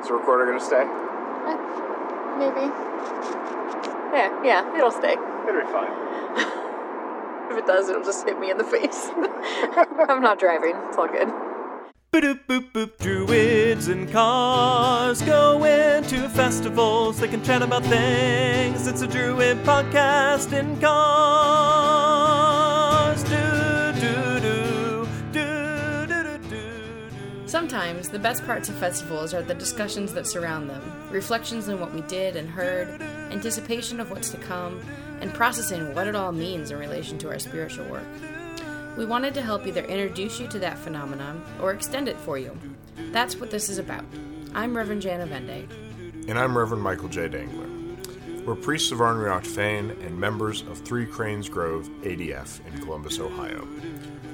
Is the recorder gonna stay? Eh, maybe. Yeah, yeah, it'll stay. It'll be fine. If it does, it'll just hit me in the face. I'm not driving. It's all good. Boop boop boop. Druids and cars going to festivals. They can chat about things. It's a druid podcast in cars. Sometimes the best parts of festivals are the discussions that surround them, reflections on what we did and heard, anticipation of what's to come, and processing what it all means in relation to our spiritual work. We wanted to help either introduce you to that phenomenon or extend it for you. That's what this is about. I'm Reverend Jana Vende. And I'm Reverend Michael J. Dangler. We're priests of Ár nDraíocht Féin and members of Three Cranes Grove ADF in Columbus, Ohio.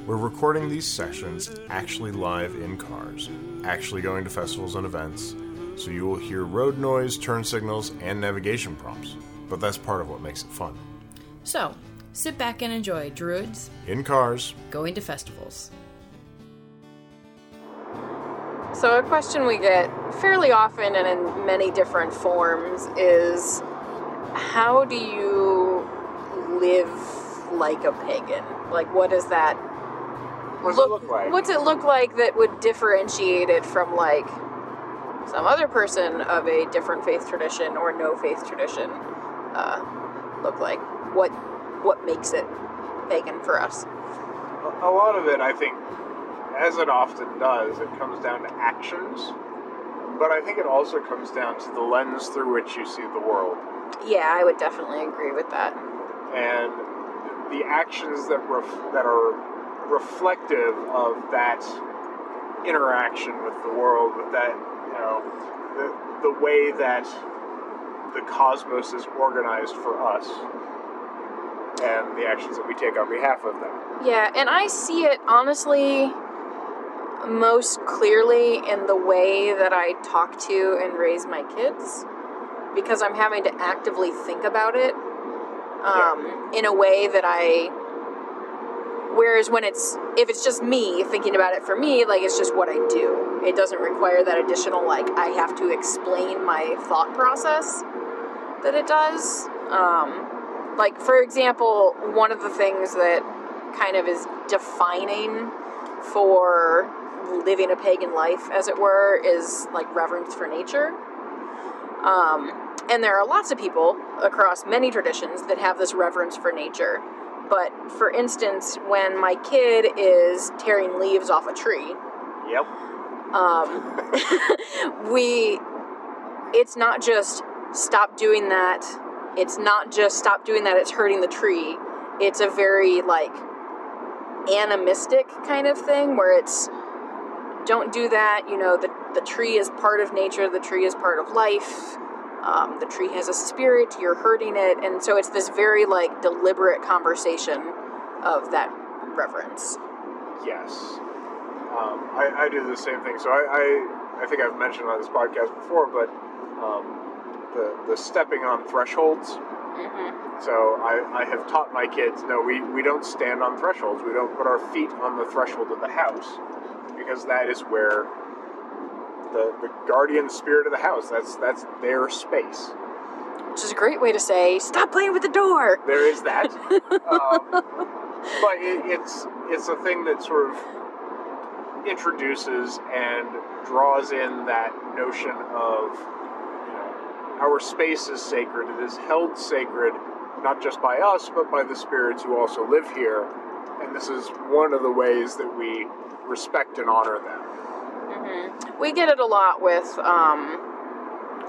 We're recording these sessions actually live in cars, actually going to festivals and events, so you will hear road noise, turn signals, and navigation prompts. But that's part of what makes it fun. So, sit back and enjoy Druids In cars, going to festivals. So, a question we get fairly often and in many different forms is how do you live like a pagan? Like, what does that What does it look like? What's it look like that would differentiate it from, like, some other person of a different faith tradition or no faith tradition uh, look like? What, what makes it pagan for us? A lot of it, I think, as it often does, it comes down to actions. But I think it also comes down to the lens through which you see the world. Yeah, I would definitely agree with that. and the actions that ref- that are reflective of that interaction with the world, with that you know the the way that the cosmos is organized for us, and the actions that we take on behalf of them. Yeah, and I see it honestly most clearly in the way that I talk to and raise my kids because I'm having to actively think about it um, in a way that I. Whereas when it's if it's just me thinking about it for me, like it's just what I do. It doesn't require that additional like I have to explain my thought process that it does. Um, like for example, one of the things that kind of is defining for living a pagan life, as it were, is like reverence for nature. Um, and there are lots of people across many traditions that have this reverence for nature. But for instance, when my kid is tearing leaves off a tree, Yep. um, we it's not just stop doing that it's not just stop doing that it's hurting the tree it's a very like animistic kind of thing where it's don't do that you know the, the tree is part of nature the tree is part of life um, the tree has a spirit you're hurting it and so it's this very like deliberate conversation of that reverence Yes. Um, I, I do the same thing. So I, I, I think I've mentioned on this podcast before, but um, the, the stepping on thresholds. hmm So I, I have taught my kids, no, we, we don't stand on thresholds. We don't put our feet on the threshold of the house because that is where the, the guardian spirit of the house, that's, that's their space. which is a great way to say stop playing with the door There is that. um, but it, it's, it's a thing that sort of introduces and draws in that notion of you know, our space is sacred. It is held sacred not just by us, but by the spirits who also live here. And this is one of the ways that we respect and honor them. Hmm We get it a lot with um,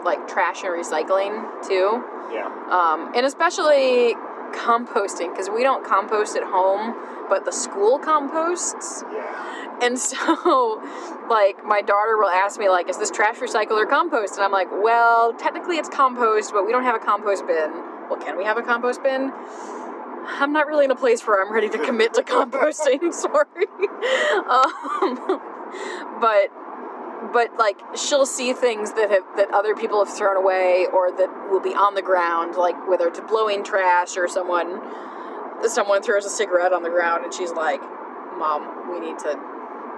like trash and recycling too, Yeah. um, and especially composting because we don't compost at home, but the school composts. Yeah. And so, like, my daughter will ask me, like, is this trash recycle or compost? And I'm like, well, technically it's compost, but we don't have a compost bin. Well, can we have a compost bin? I'm not really in a place where I'm ready to commit to composting. Sorry, um, but but like she'll see things that have that other people have thrown away or that will be on the ground, like whether it's blowing trash or someone someone throws a cigarette on the ground and she's like, "Mom, we need to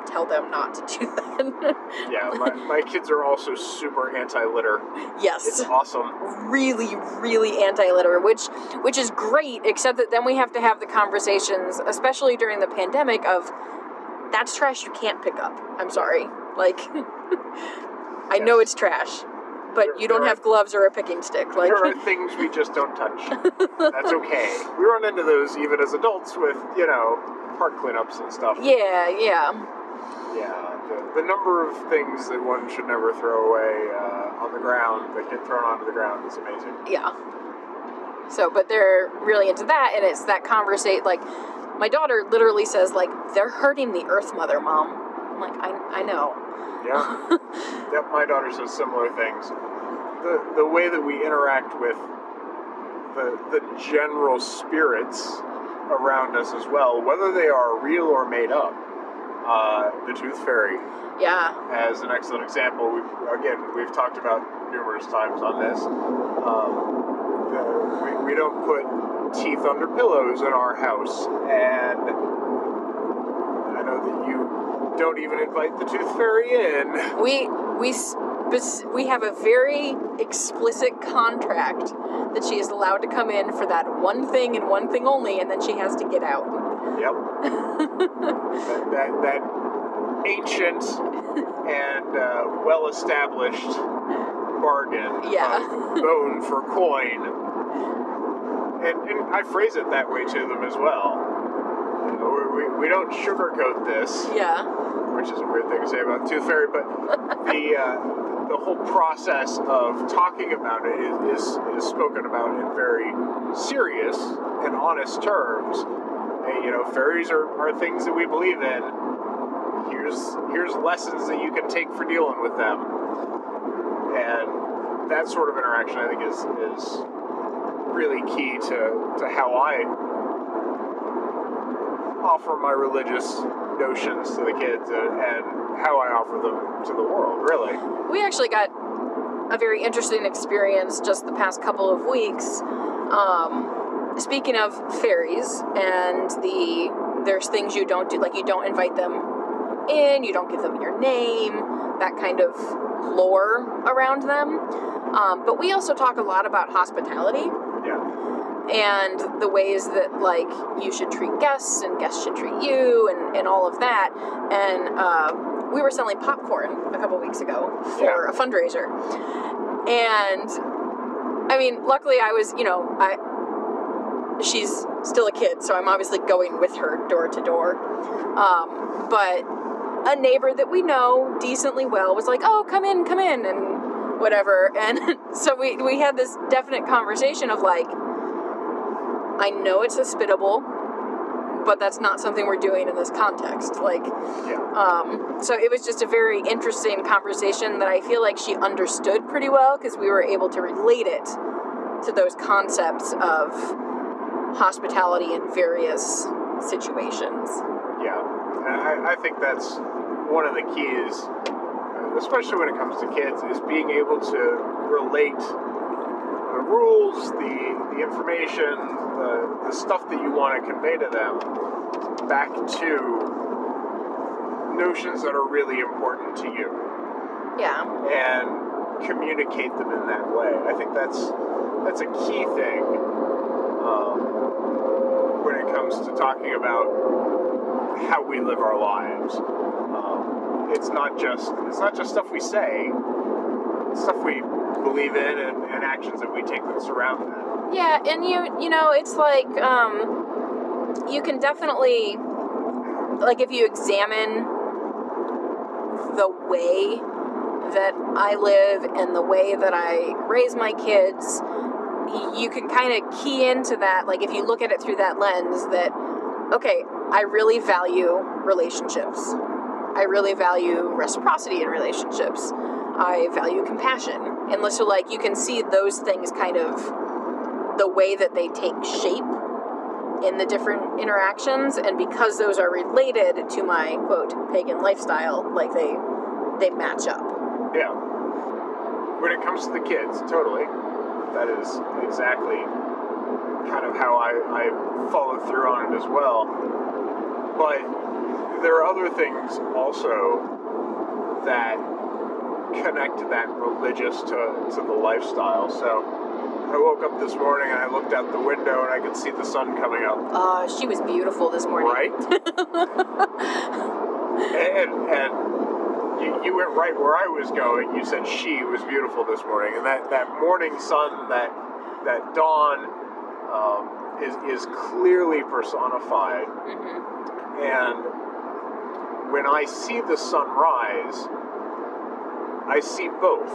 tell them not to do that. Yeah, my, my kids are also super anti-litter. yes. It's awesome. really really anti-litter which which is great except that then we have to have the conversations especially during the pandemic of that's trash you can't pick up i'm sorry like i know it's trash but There- you don't have are- gloves or a picking stick like There are things we just don't touch. That's okay. We run into those even as adults with, you know, park cleanups and stuff. yeah yeah Yeah, the, the number of things that one should never throw away uh, on the ground that get thrown onto the ground is amazing. yeah so but they're really into that and it's that conversation like my daughter literally says like they're hurting the earth mother mom i'm like i, I know Yeah. yep, my daughter says similar things. The the way that we interact with the the general spirits around us as well, whether they are real or made up. Uh, the tooth fairy yeah as an excellent example. We've, again, we've talked about numerous times on this. Um, the, we, we don't put teeth under pillows in our house, and I know that you don't even invite the tooth fairy in. We we spec- we have a very explicit contract that she is allowed to come in for that one thing and one thing only, and then she has to get out. Yep. that, that, that ancient and uh, well established bargain Yeah. bone for coin. And, and I phrase it that way to them as well. Know, we, we don't sugarcoat this, Yeah, which is a weird thing to say about Tooth Fairy, but the uh, the whole process of talking about it is, is, is spoken about in very serious and honest terms. And, you know, fairies are, are things that we believe in. Here's here's lessons that you can take for dealing with them. And that sort of interaction I think is is really key to, to how I offer my religious notions to the kids and, and how I offer them to the world, really. we actually got a very interesting experience just the past couple of weeks. Um, speaking of fairies and the there's things you don't do, like you don't invite them in, you don't give them your name, that kind of lore around them. Um, but we also talk a lot about hospitality. And the ways that like you should treat guests and guests should treat you and, and all of that. And uh, we were selling popcorn a couple weeks ago for Yeah. a fundraiser. And i mean luckily i was you know i she's still a kid so i'm obviously going with her door to door. Um, but a neighbor that we know decently well was like oh come in come in and whatever. And so we, we had this definite conversation of like I know it's hospitable, but that's not something we're doing in this context. Like, Yeah. um, so it was just a very interesting conversation that I feel like she understood pretty well because we were able to relate it to those concepts of hospitality in various situations. Yeah. I, I think that's one of the keys, especially when it comes to kids, is being able to relate the rules, the, the information, the, the stuff that you want to convey to them back to notions that are really important to you Yeah, and communicate them in that way. I think that's that's a key thing um, when it comes to talking about how we live our lives. Um, it's not just it's not just stuff we say, stuff we believe in and, and actions that we take that surround that. yeah, and you you know it's like um, you can definitely like if you examine the way that I live and the way that I raise my kids, you can kind of key into that. Like, if you look at it through that lens, that, okay, I really value relationships. I really value reciprocity in relationships. I value compassion. And so, like, you can see those things kind of the way that they take shape in the different interactions and because those are related to my quote pagan lifestyle like they they match up Yeah. When it comes to the kids, totally. That is exactly kind of how I, I follow through on it as well. But there are other things also that connect that religious to, to the lifestyle. So I woke up this morning and I looked out the window and I could see the sun coming up. Uh, she was beautiful this morning. Right? and and you, you went right where I was going. You said she was beautiful this morning, and that, that morning sun, that that dawn, um, is is clearly personified. hmm And when I see the sunrise, I see both.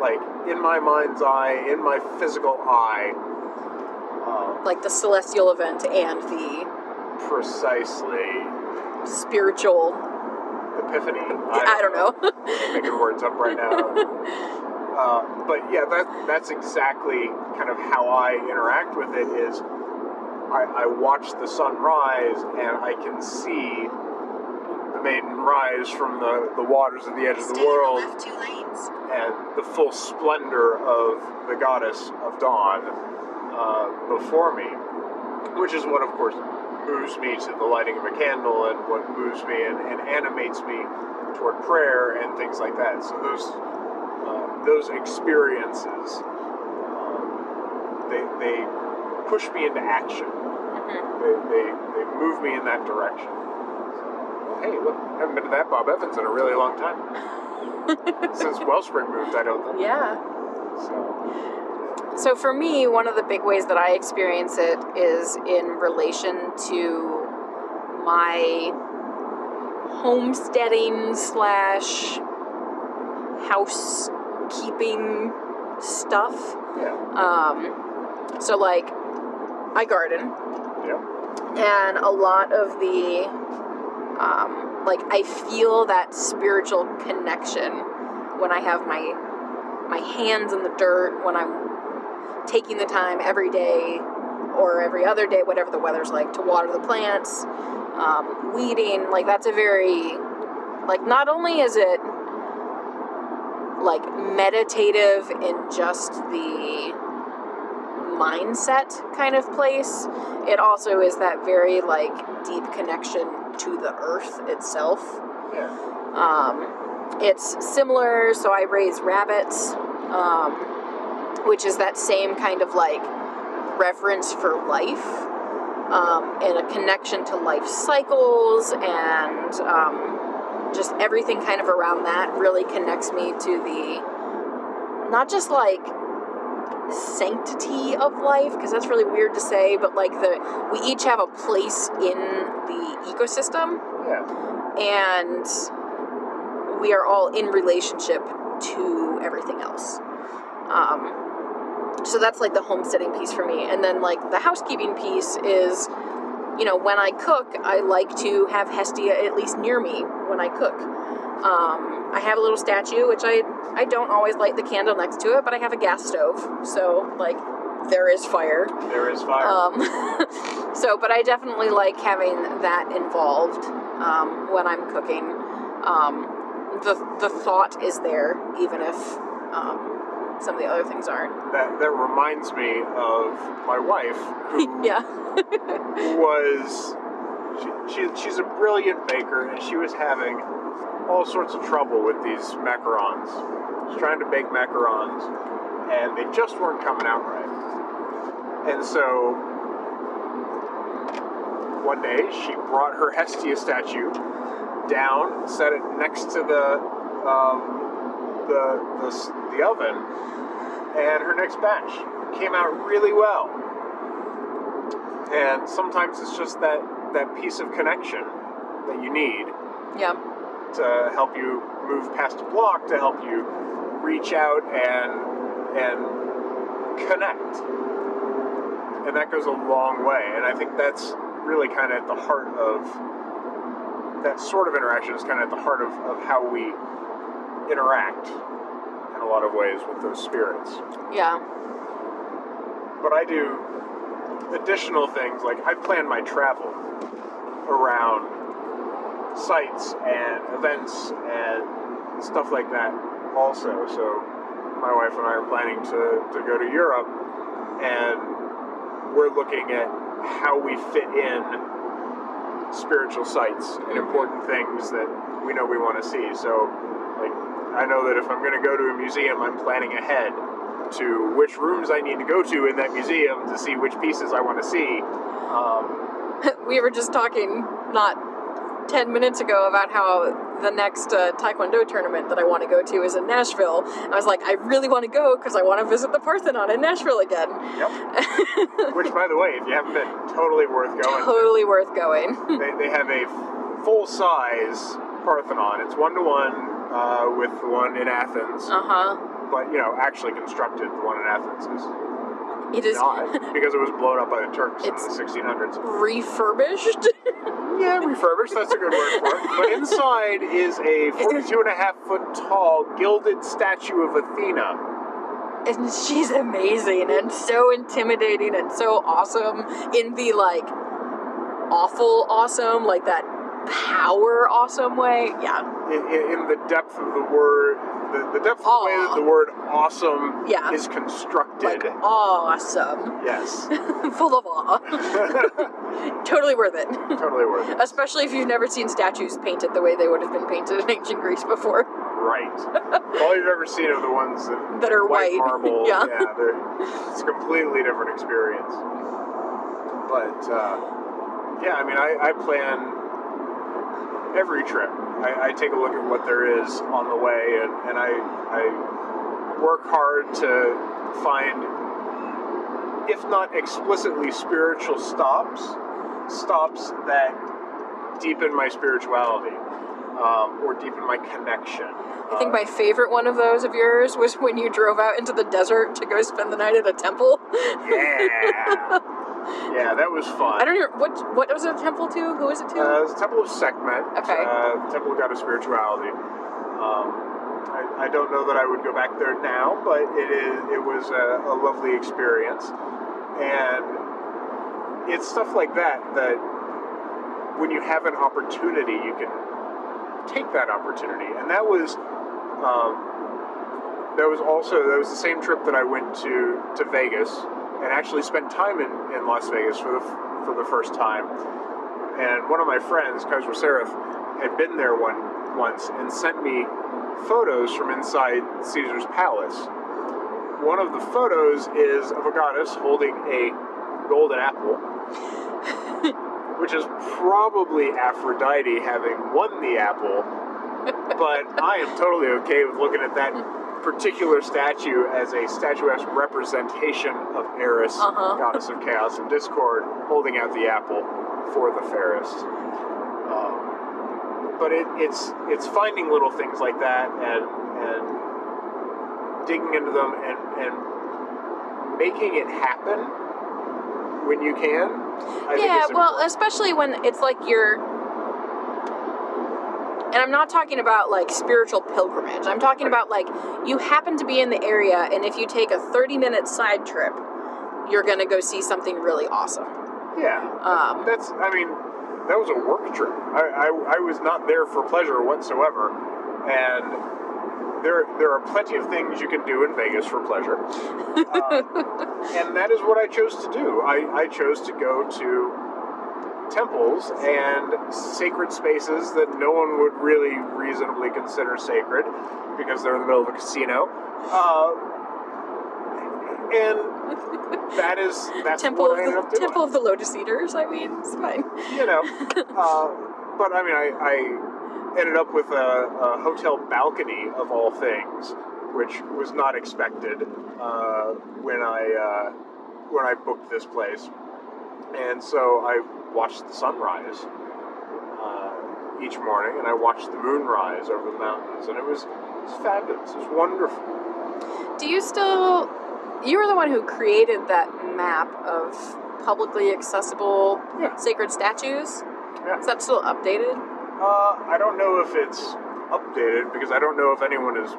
Like in my mind's eye, in my physical eye, uh, Like the celestial event and the precisely spiritual. epiphany. I don't know. I'm making words up right now. Uh, but yeah, that that's exactly kind of how I interact with it. Is I, I watch the sun rise and I can see maiden rise from the, the waters of the edge of the Stay world and the full splendor of the goddess of dawn uh, before me, which is what, of course, moves me to the lighting of a candle and what moves me and, and animates me toward prayer and things like that. So those uh, those experiences um, they, they push me into action. They, they, they move me in that direction. Hey, look, I haven't been to that Bob Evans in a really long time. Since Wellspring moved, I don't think. Yeah. So, So for me, one of the big ways that I experience it is in relation to my homesteading slash housekeeping stuff. yeah, Um, so like, I garden, yeah, and a lot of the um, like I feel that spiritual connection when I have my my hands in the dirt when I'm taking the time every day or every other day, whatever the weather's like, to water the plants, um, weeding. Like that's a very like not only is it like meditative in just the mindset kind of place it also is that very like deep connection to the earth itself yeah. um, it's similar so i raise rabbits um, which is that same kind of like reverence for life um, and a connection to life cycles and um, just everything kind of around that really connects me to the not just like sanctity of life because that's really weird to say but like the we each have a place in the ecosystem. Yeah, and we are all in relationship to everything else. Um, so that's like the homesteading piece for me. And then like the housekeeping piece is you know when i cook i like to have hestia at least near me when i cook um, i have a little statue which i i don't always light the candle next to it but i have a gas stove so like there is fire there is fire. um, so, but I definitely like having that involved um, when I'm cooking. Um, the the thought is there, even if um, some of the other things aren't. that that reminds me of my wife, who yeah. was she, she, she's a brilliant baker, and she was having all sorts of trouble with these macarons. She's trying to bake macarons, and they just weren't coming out right. And so one day she brought her Hestia statue down, set it next to the um, the, the the oven, and her next batch came out really well. And sometimes it's just that that piece of connection that you need Yeah. To help you move past a block, to help you reach out and and connect. And that goes a long way. And I think that's really kind of at the heart of that sort of interaction is kind of at the heart of, of how we interact in a lot of ways with those spirits. Yeah. But I do additional things like I plan my travel around sites and events and stuff like that also. So my wife and I are planning to, to go to Europe and we're looking at how we fit in spiritual sites and important things that we know we want to see. So, like, I know that if I'm going to go to a museum, I'm planning ahead to which rooms I need to go to in that museum to see which pieces I want to see. Um, we were just talking not 10 minutes ago about how the next uh, Taekwondo tournament that I want to go to is in Nashville. I was like, I really want to go because I want to visit the Parthenon in Nashville again. Yep. Which, by the way, if you haven't been, totally worth going. totally worth going. they, they have a full size Parthenon. It's one to one with the one in Athens, Uh huh. but you know, actually constructed. The one in Athens is It is not because it was blown up by the Turks in the 1600s. refurbished. Yeah, refurbished. That's a good word for it. But inside is a 42 and a half foot tall gilded statue of Athena. and she's amazing and so intimidating and so awesome in the like awful awesome, like that power awesome way. Yeah. In, in, in the depth of the word, the, the depth of the way that the word awesome Yeah. is constructed. Like awesome. yes. Full of awe. totally worth it. totally worth it. Especially if you've never seen statues painted the way they would have been painted in ancient Greece before. Right. All you've ever seen are the ones that, That are white, white. marble. Yeah. they're, it's a completely different experience. But uh, yeah, I mean, I, I plan every trip. I, I take a look at what there is on the way, and, and I, I work hard to find, if not explicitly spiritual stops, stops that deepen my spirituality um, or deepen my connection. I think my favorite one of those of yours was when you drove out into the desert to go spend the night at a temple. Yeah. yeah, that was fun. I don't know what what was it a temple to? Who was it to? Uh, it's the Temple of Sekhmet. Okay. Uh, Temple of God of Spirituality. Um, I, I don't know that I would go back there now, but it is it was a, a lovely experience, and it's stuff like that that when you have an opportunity, you can take that opportunity, and that was. Um, that was also that was the same trip that I went to to Vegas and actually spent time in, in Las Vegas for the for the first time. And one of my friends, Kaiser Seraph, had been there one once and sent me photos from inside Caesar's palace. One of the photos is of a goddess holding a golden apple, which is probably Aphrodite having won the apple. But I am totally okay with looking at that particular statue as a statuesque representation of Eris, Uh-huh. goddess of chaos and discord, holding out the apple for the fairest. Um, but it, it's it's finding little things like that and and digging into them and and making it happen when you can. I yeah, well, especially when it's like you're. And I'm not talking about like spiritual pilgrimage. I'm talking about like you happen to be in the area, and if you take a 30 minute side trip, you're gonna go see something really awesome. yeah. Um, That's, I mean, that was a work trip. I, I, I was not there for pleasure whatsoever. And there, there are plenty of things you can do in Vegas for pleasure. Uh, and that is what I chose to do. I, I chose to go to temples and sacred spaces that no one would really reasonably consider sacred because they're in the middle of a casino. Uh, and that is that's Temple what of I ended the up doing Temple of the Lotus Eaters. I mean, it's fine. you know. Uh, but I mean, I, I ended up with a, a hotel balcony of all things, which was not expected uh, when I uh, when I booked this place, and so I watched the sunrise uh, each morning, and I watched the moon rise over the mountains, and it was, it was fabulous. It was wonderful. Do you still? You were the one who created that map of publicly accessible Yeah. sacred statues. Yeah. Is that still updated? Uh, I don't know if it's updated because I don't know if anyone has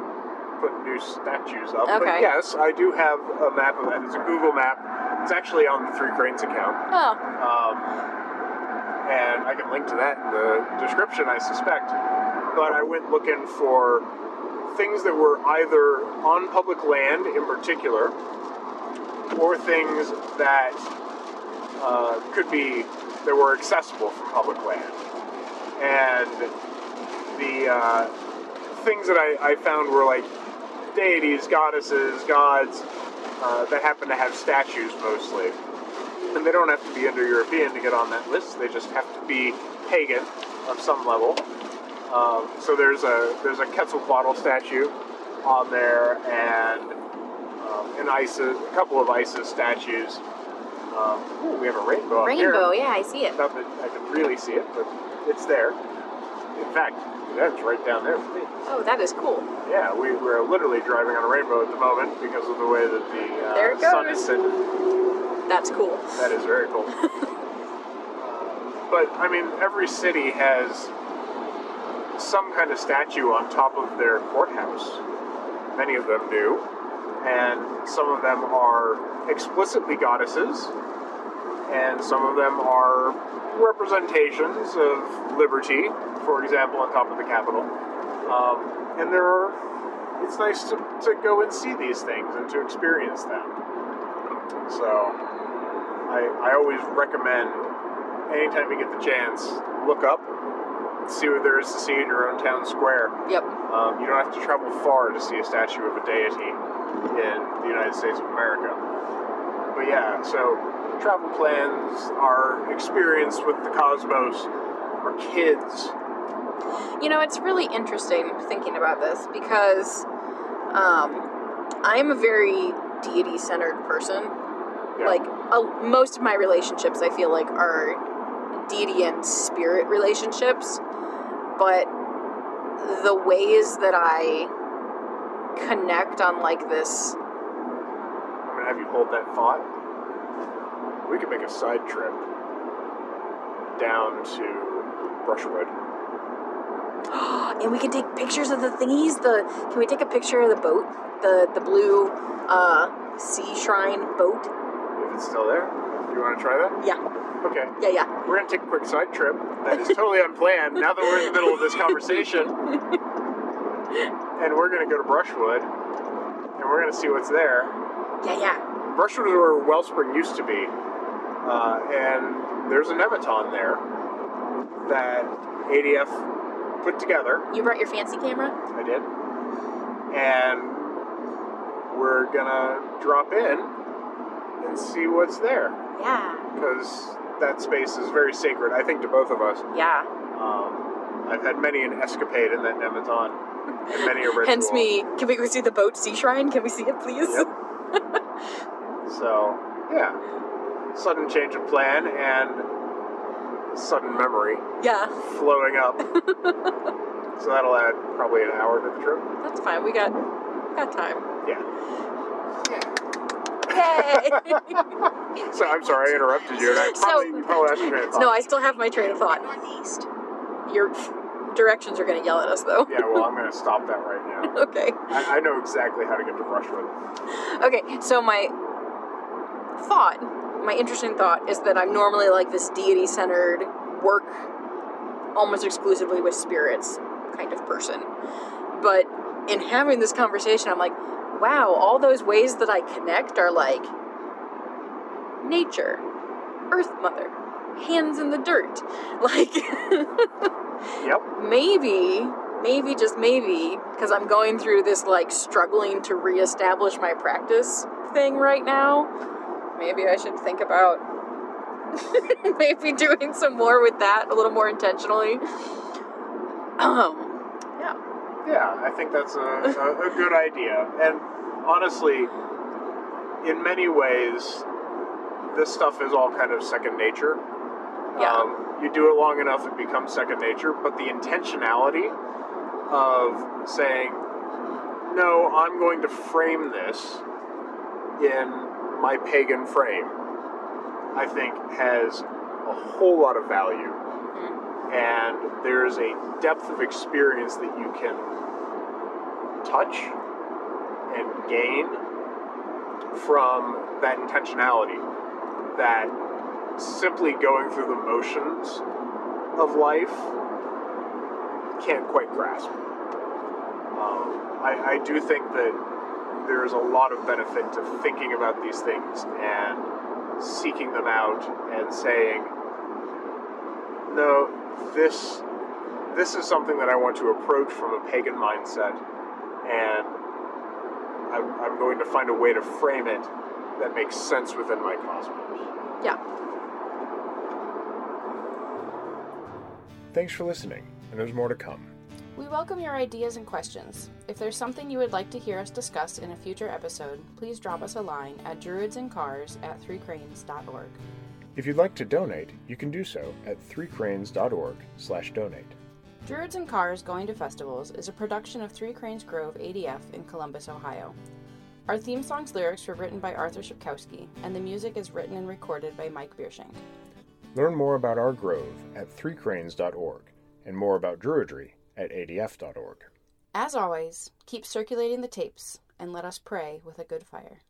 put new statues up. But Okay. yes, I do have a map of that. It's a Google map. It's actually on the Three Cranes account. Oh, Um, and I can link to that in the description, I suspect. But I went looking for things that were either on public land in particular, or things that uh, could be that were accessible from public land. And the uh, things that I, I found were like deities, goddesses, gods uh, that happen to have statues mostly. And they don't have to be Indo European to get on that list, they just have to be pagan of some level. Um, so there's a there's a Quetzalcoatl statue on there, and um, an Isis, a couple of Isis statues. Um, ooh, we have a rainbow. Rainbow, yeah, I see it. Not that I can really see it, but it's there. In fact, that's right down there for me. Oh, that is cool. Yeah, we, we're literally driving on a rainbow at the moment because of the way that the uh, There it sun is setting. That's cool. That is very cool. but I mean, every city has some kind of statue on top of their courthouse. Many of them do, and some of them are explicitly goddesses, and some of them are representations of liberty. For example, on top of the Capitol, um, and there are. It's nice to, to go and see these things and to experience them. So, I, I always recommend anytime you get the chance, look up, see what there is to see in your own town square. Yep. Um, you don't have to travel far to see a statue of a deity in the United States of America. But yeah, so travel plans, our experience with the cosmos, our kids. You know, it's really interesting thinking about this because um, I'm a very deity centered person. Yeah. Like, uh, most of my relationships, I feel like, are deity and spirit relationships. But the ways that I connect on, like, this. I'm gonna have you hold that thought. We could make a side trip down to Brushwood. And we can take pictures of the thingies. The Can we take a picture of the boat? The, the blue uh, sea shrine boat? If it's still there, you want to try that? Yeah. Okay. Yeah, yeah. We're gonna take a quick side trip. That is totally unplanned. Now that we're in the middle of this conversation, and we're gonna go to Brushwood, and we're gonna see what's there. Yeah, yeah. Brushwood is where Wellspring used to be, uh, and there's a nemeton there that ADF put together. You brought your fancy camera? I did, and we're gonna drop in and see what's there Yeah. because that space is very sacred. I think to both of us. Yeah. Um, I've had many an escapade in that nemeton, and many a ritual. Hence me. Can we go see the boat sea shrine? Can we see it, please? Yep. So, yeah. Sudden change of plan and sudden memory Yeah. flowing up. so that'll add probably an hour to the trip. That's fine. We got we got time. Yeah. Yay! So I'm sorry I interrupted you. And I So- you probably lost your train of thought. no, I still have my train of thought. Northeast. Your directions are gonna yell at us though. Yeah, well, I'm going to stop that right now. Okay. I, I know exactly how to get to Brushwood. Okay, so my thought, my interesting thought, is that I'm normally like this deity centered, work almost exclusively with spirits kind of person. But in having this conversation, I'm like, wow, all those ways that I connect are like nature, Earth Mother, hands in the dirt. Like, Yep. maybe, maybe, just maybe, because I'm going through this like struggling to reestablish my practice thing right now, maybe I should think about maybe doing some more with that a little more intentionally. Um, yeah. Yeah, I think that's a, a, a good idea. And honestly, in many ways, this stuff is all kind of second nature. Yeah. Um, you do it long enough, it becomes second nature. But the intentionality of saying, no, I'm going to frame this in my pagan frame, I think has a whole lot of value. And there's a depth of experience that you can touch and gain from that intentionality that simply going through the motions of life can't quite grasp. Um, I, I do think that there is a lot of benefit to thinking about these things and seeking them out and saying, no, this this is something that I want to approach from a pagan mindset, and I'm, I'm going to find a way to frame it that makes sense within my cosmos. Yeah. Thanks for listening, and there's more to come. We welcome your ideas and questions. If there's something you would like to hear us discuss in a future episode, please drop us a line at druidsandcars at threecranes.org. If you'd like to donate, you can do so at threecranes.org slash donate. Druids and Cars Going to Festivals is a production of Three Cranes Grove ADF in Columbus, Ohio. Our theme song's lyrics were written by Arthur Shipkowski, and the music is written and recorded by Mike Biershank. Learn more about our grove at threecranes.org and more about Druidry at adf.org. As always, keep circulating the tapes and let us pray with a good fire.